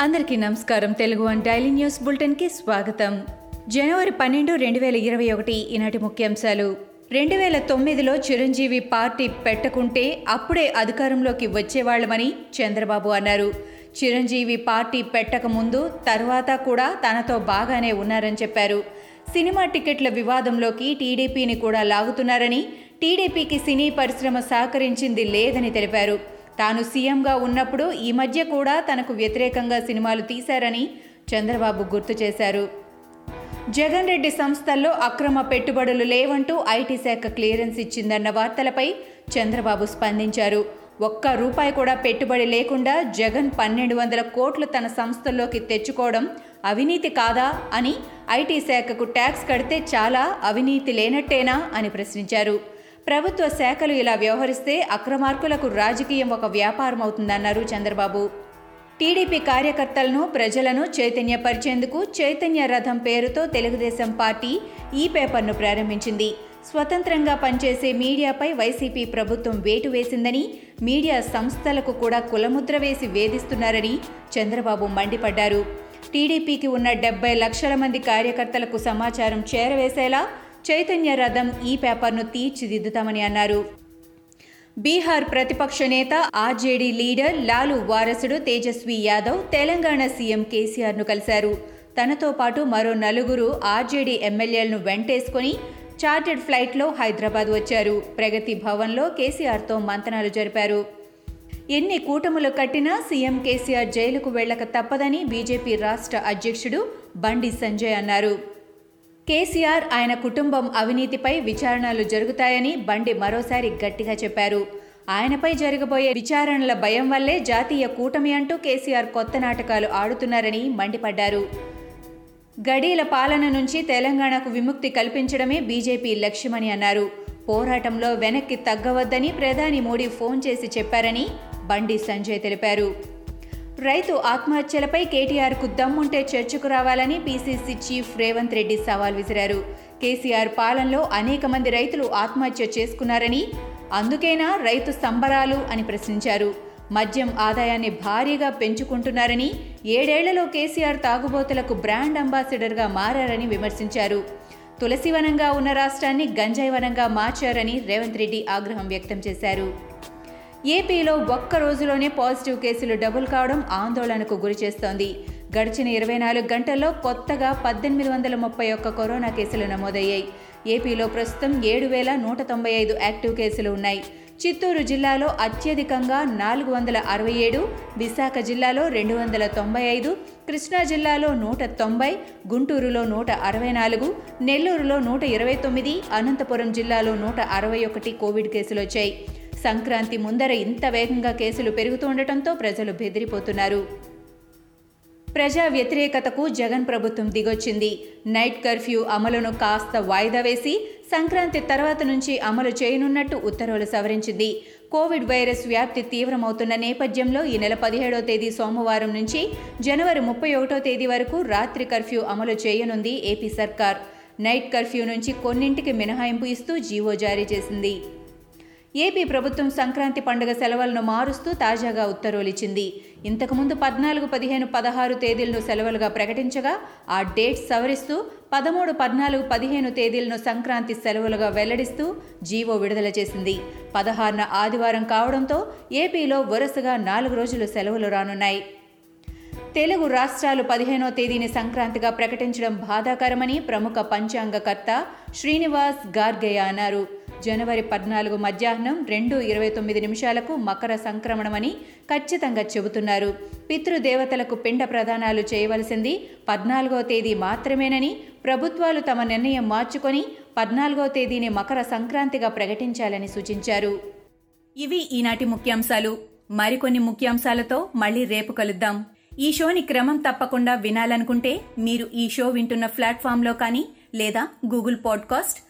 అందరికీ నమస్కారం. Telugu one daily news బులెటిన్కి స్వాగతం. జనవరి పన్నెండు రెండు వేల ఇరవై ఒకటి ఈనాటి ముఖ్యాంశాలు. రెండు వేల తొమ్మిదిలో చిరంజీవి పార్టీ పెట్టకుంటే అప్పుడే అధికారంలోకి వచ్చేవాళ్ళమని చంద్రబాబు అన్నారు. చిరంజీవి పార్టీ పెట్టకముందు తర్వాత కూడా తనతో బాగానే ఉన్నారని చెప్పారు. సినిమా టికెట్ల వివాదంలోకి టీడీపీని కూడా లాగుతున్నారని టీడీపీకి సినీ పరిశ్రమ సహకరించింది లేదని తెలిపారు. తాను సీఎంగా ఉన్నప్పుడు ఈ మధ్య కూడా తనకు వ్యతిరేకంగా సినిమాలు తీశారని చంద్రబాబు గుర్తు చేశారు. జగన్ రెడ్డి సంస్థల్లో అక్రమ పెట్టుబడులు లేవంటూ ఐటీ శాఖ క్లియరెన్స్ ఇచ్చిందన్న వార్తలపై చంద్రబాబు స్పందించారు. ఒక్క రూపాయి కూడా పెట్టుబడి లేకుండా జగన్ పన్నెండు వందల కోట్లు తన సంస్థల్లోకి తెచ్చుకోవడం అవినీతి కాదా అని ఐటీ శాఖకు ట్యాక్స్ కడితే చాలా అవినీతి లేనట్టేనా అని ప్రశ్నించారు. ప్రభుత్వ శాఖలు ఇలా వ్యవహరిస్తే అక్రమార్కులకు రాజకీయం ఒక వ్యాపారం అవుతుందన్నారు చంద్రబాబు. టీడీపీ కార్యకర్తలను ప్రజలను చైతన్యపరిచేందుకు చైతన్య రథం పేరుతో తెలుగుదేశం పార్టీ ఈ పేపర్ను ప్రారంభించింది. స్వతంత్రంగా పనిచేసే మీడియాపై వైసీపీ ప్రభుత్వం వేటు వేసిందని మీడియా సంస్థలకు కూడా కులముద్ర వేసి వేధిస్తున్నారని చంద్రబాబు మండిపడ్డారు. టీడీపీకి ఉన్న డెబ్బై లక్షల మంది కార్యకర్తలకు సమాచారం చేరవేసేలా చైతన్య రథం ఈ పేపర్ను తీర్చిదిద్దుతామని అన్నారు. బీహార్ ప్రతిపక్ష నేత ఆర్జేడీ లీడర్ లాలు వారసుడు తేజస్వి యాదవ్ తెలంగాణ సీఎం కేసీఆర్ను కలిశారు. తనతో పాటు మరో నలుగురు ఆర్జేడీ ఎమ్మెల్యేలను వెంటేసుకుని చార్టెడ్ ఫ్లైట్లో హైదరాబాద్ వచ్చారు. ప్రగతి భవన్లో కేసీఆర్తో మంతనాలు జరిపారు. ఎన్ని కూటములు కట్టినా సీఎం కేసీఆర్ జైలుకు వెళ్ళక తప్పదని బీజేపీ రాష్ట్ర అధ్యక్షుడు బండి సంజయ్ అన్నారు. కేసీఆర్ ఆయన కుటుంబం అవినీతిపై విచారణలు జరుగుతాయని బండి మరోసారి గట్టిగా చెప్పారు. ఆయనపై జరగబోయే విచారణల భయం వల్లే జాతీయ కూటమి అంటూ కేసీఆర్ కొత్త నాటకాలు ఆడుతున్నారని మండిపడ్డారు. గడీల పాలన నుంచి తెలంగాణకు విముక్తి కల్పించడమే బీజేపీ లక్ష్యమని అన్నారు. పోరాటంలో వెనక్కి తగ్గవద్దని ప్రధాని మోడీ ఫోన్ చేసి చెప్పారని బండి సంజయ్ తెలిపారు. రైతు ఆత్మహత్యలపై కేటీఆర్కు దమ్ముంటే చర్చకు రావాలని పీసీసీ చీఫ్ రేవంత్ రెడ్డి సవాల్ విసిరారు. కేసీఆర్ పాలనలో అనేక మంది రైతులు ఆత్మహత్య చేసుకున్నారని అందుకేనా రైతు సంబరాలు అని ప్రశ్నించారు. మద్యం ఆదాయాన్ని భారీగా పెంచుకుంటున్నారని ఏడేళ్ళలో కేసీఆర్ తాగుబోతులకు బ్రాండ్ అంబాసిడర్గా మారారని విమర్శించారు. తులసివనంగా ఉన్న రాష్ట్రాన్ని గంజాయివనంగా మార్చారని రేవంత్ రెడ్డి ఆగ్రహం వ్యక్తం చేశారు. ఏపీలో ఒక్క రోజులోనే పాజిటివ్ కేసులు డబుల్ కావడం ఆందోళనకు గురిచేస్తోంది గడిచిన ఇరవై నాలుగు గంటల్లో కొత్తగా పద్దెనిమిది వందల ముప్పై ఒక్క కరోనా కేసులు నమోదయ్యాయి. ఏపీలో ప్రస్తుతం ఏడు వేల నూట తొంభై ఐదు యాక్టివ్ కేసులు ఉన్నాయి. చిత్తూరు జిల్లాలో అత్యధికంగా నాలుగు వందల అరవై ఏడు విశాఖ జిల్లాలో రెండు వందల తొంభై ఐదు కృష్ణా జిల్లాలో నూట తొంభై గుంటూరులో నూట అరవై నాలుగు నెల్లూరులో నూట ఇరవై తొమ్మిది అనంతపురం జిల్లాలో నూట అరవై ఒకటి కోవిడ్ కేసులు వచ్చాయి. సంక్రాంతి ముందర ఇంత వేగంగా కేసులు పెరుగుతుండటంతో ప్రజలు బెదిరిపోతున్నారు. ప్రజా వ్యతిరేకతకు జగన్ ప్రభుత్వం దిగొచ్చింది. నైట్ కర్ఫ్యూ అమలును కాస్త వాయిదా వేసి సంక్రాంతి తర్వాత నుంచి అమలు చేయనున్నట్టు ఉత్తర్వులు సవరించింది. కోవిడ్ వైరస్ వ్యాప్తి తీవ్రమవుతున్న నేపథ్యంలో ఈ నెల పదిహేడో తేదీ సోమవారం నుంచి జనవరి ముప్పై ఒకటో తేదీ వరకు రాత్రి కర్ఫ్యూ అమలు చేయనుంది ఏపీ సర్కార్. నైట్ కర్ఫ్యూ నుంచి కొన్నింటికి మినహాయింపు ఇస్తూ జీవో జారీ చేసింది. ఏపీ ప్రభుత్వం సంక్రాంతి పండుగ సెలవులను మారుస్తూ తాజాగా ఉత్తర్వులిచ్చింది. ఇంతకుముందు పద్నాలుగు పదిహేను పదహారు తేదీలను సెలవులుగా ప్రకటించగా ఆ డేట్స్ సవరిస్తూ పదమూడు పద్నాలుగు పదిహేను తేదీలను సంక్రాంతి సెలవులుగా వెల్లడిస్తూ జీవో విడుదల చేసింది. పదహారున ఆదివారం కావడంతో ఏపీలో వరుసగా నాలుగు రోజులు సెలవులు రానున్నాయి. తెలుగు రాష్ట్రాలు పదిహేనో తేదీని సంక్రాంతిగా ప్రకటించడం బాధాకరమని ప్రముఖ పంచాంగకర్త శ్రీనివాస్ గార్గయ్య అన్నారు. జనవరి పద్నాలుగు మధ్యాహ్నం రెండు ఇరవై తొమ్మిది నిమిషాలకు మకర సంక్రమణమని ఖచ్చితంగా చెబుతున్నారు. పితృదేవతలకు పిండ ప్రదానాలు చేయవలసింది పద్నాలుగో తేదీ మాత్రమేనని ప్రభుత్వాలు తమ నిర్ణయం మార్చుకొని పద్నాలుగో తేదీని మకర సంక్రాంతిగా ప్రకటించాలని సూచించారు. ఇవి ఈనాటి ముఖ్యాంశాలు. మరికొన్ని ముఖ్యాంశాలతో మళ్ళీ రేపు కలుద్దాం. ఈ షోని క్రమం తప్పకుండా వినాలనుకుంటే మీరు ఈ షో వింటున్న ప్లాట్ఫామ్లో కానీ లేదా Google podcast